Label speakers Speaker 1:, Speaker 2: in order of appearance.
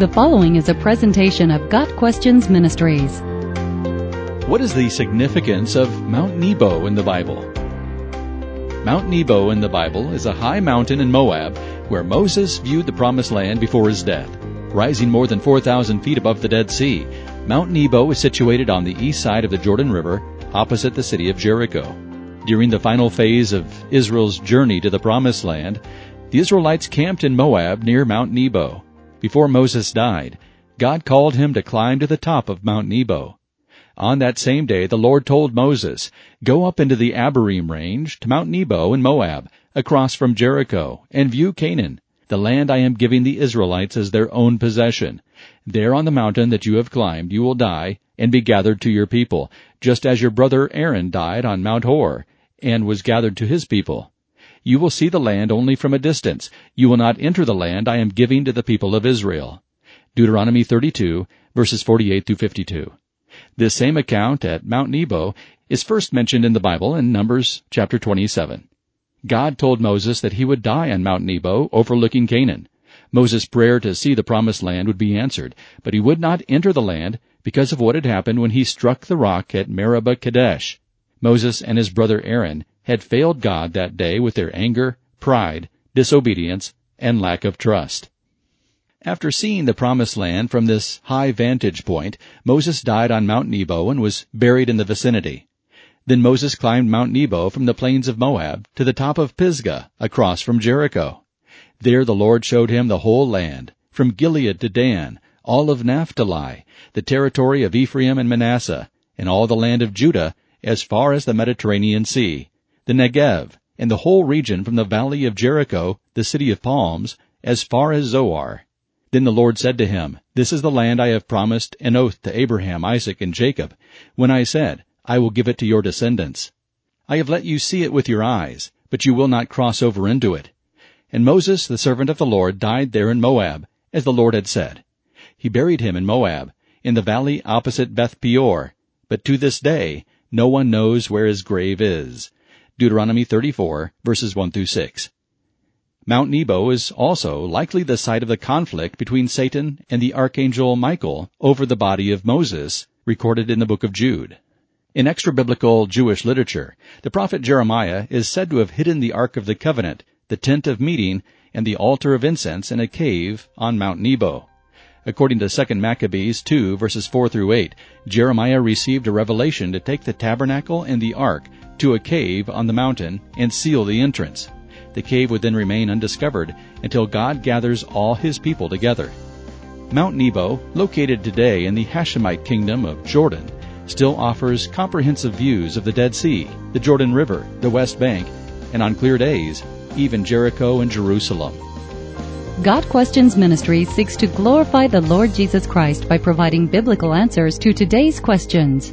Speaker 1: The following is a presentation of Got Questions Ministries.
Speaker 2: What is the significance of Mount Nebo in the Bible? Mount Nebo in the Bible is a high mountain in Moab where Moses viewed the promised land before his death. Rising more than 4,000 feet above the Dead Sea, Mount Nebo is situated on the east side of the Jordan River, opposite the city of Jericho. During the final phase of Israel's journey to the Promised Land, the Israelites camped in Moab near Mount Nebo. Before Moses died, God called him to climb to the top of Mount Nebo. On that same day, the Lord told Moses, Go up into the Abarim range to Mount Nebo in Moab, across from Jericho, and view Canaan, the land I am giving the Israelites as their own possession. There on the mountain that you have climbed, you will die and be gathered to your people, just as your brother Aaron died on Mount Hor and was gathered to his people. You will see the land only from a distance. You will not enter the land I am giving to the people of Israel. Deuteronomy 32, verses 48 through 52. This same account at Mount Nebo is first mentioned in the Bible in Numbers chapter 27. God told Moses that he would die on Mount Nebo overlooking Canaan. Moses' prayer to see the promised land would be answered, but he would not enter the land because of what had happened when he struck the rock at Meribah Kadesh. Moses and his brother Aaron had failed God that day with their anger, pride, disobedience, and lack of trust. After seeing the promised land from this high vantage point, Moses died on Mount Nebo and was buried in the vicinity. Then Moses climbed Mount Nebo from the plains of Moab to the top of Pisgah, across from Jericho. There the Lord showed him the whole land, from Gilead to Dan, all of Naphtali, the territory of Ephraim and Manasseh, and all the land of Judah, as far as the Mediterranean Sea, the Negev, and the whole region from the valley of Jericho, the city of palms, as far as Zoar. Then the Lord said to him, This is the land I have promised an oath to Abraham, Isaac, and Jacob, when I said, I will give it to your descendants. I have let you see it with your eyes, but you will not cross over into it. And Moses, the servant of the Lord, died there in Moab, as the Lord had said. He buried him in Moab, in the valley opposite Beth Peor, but to this day no one knows where his grave is. Deuteronomy 34, verses 1 through 6. Mount Nebo is also likely the site of the conflict between Satan and the archangel Michael over the body of Moses, recorded in the book of Jude. In extra-biblical Jewish literature, the prophet Jeremiah is said to have hidden the Ark of the Covenant, the tent of meeting, and the altar of incense in a cave on Mount Nebo. According to 2 Maccabees 2 verses 4 through 8, Jeremiah received a revelation to take the tabernacle and the ark to a cave on the mountain and seal the entrance. The cave would then remain undiscovered until God gathers all his people together. Mount Nebo, located today in the Hashemite kingdom of Jordan, still offers comprehensive views of the Dead Sea, the Jordan River, the West Bank, and on clear days, even Jericho and Jerusalem.
Speaker 1: Got Questions Ministry seeks to glorify the Lord Jesus Christ by providing biblical answers to today's questions.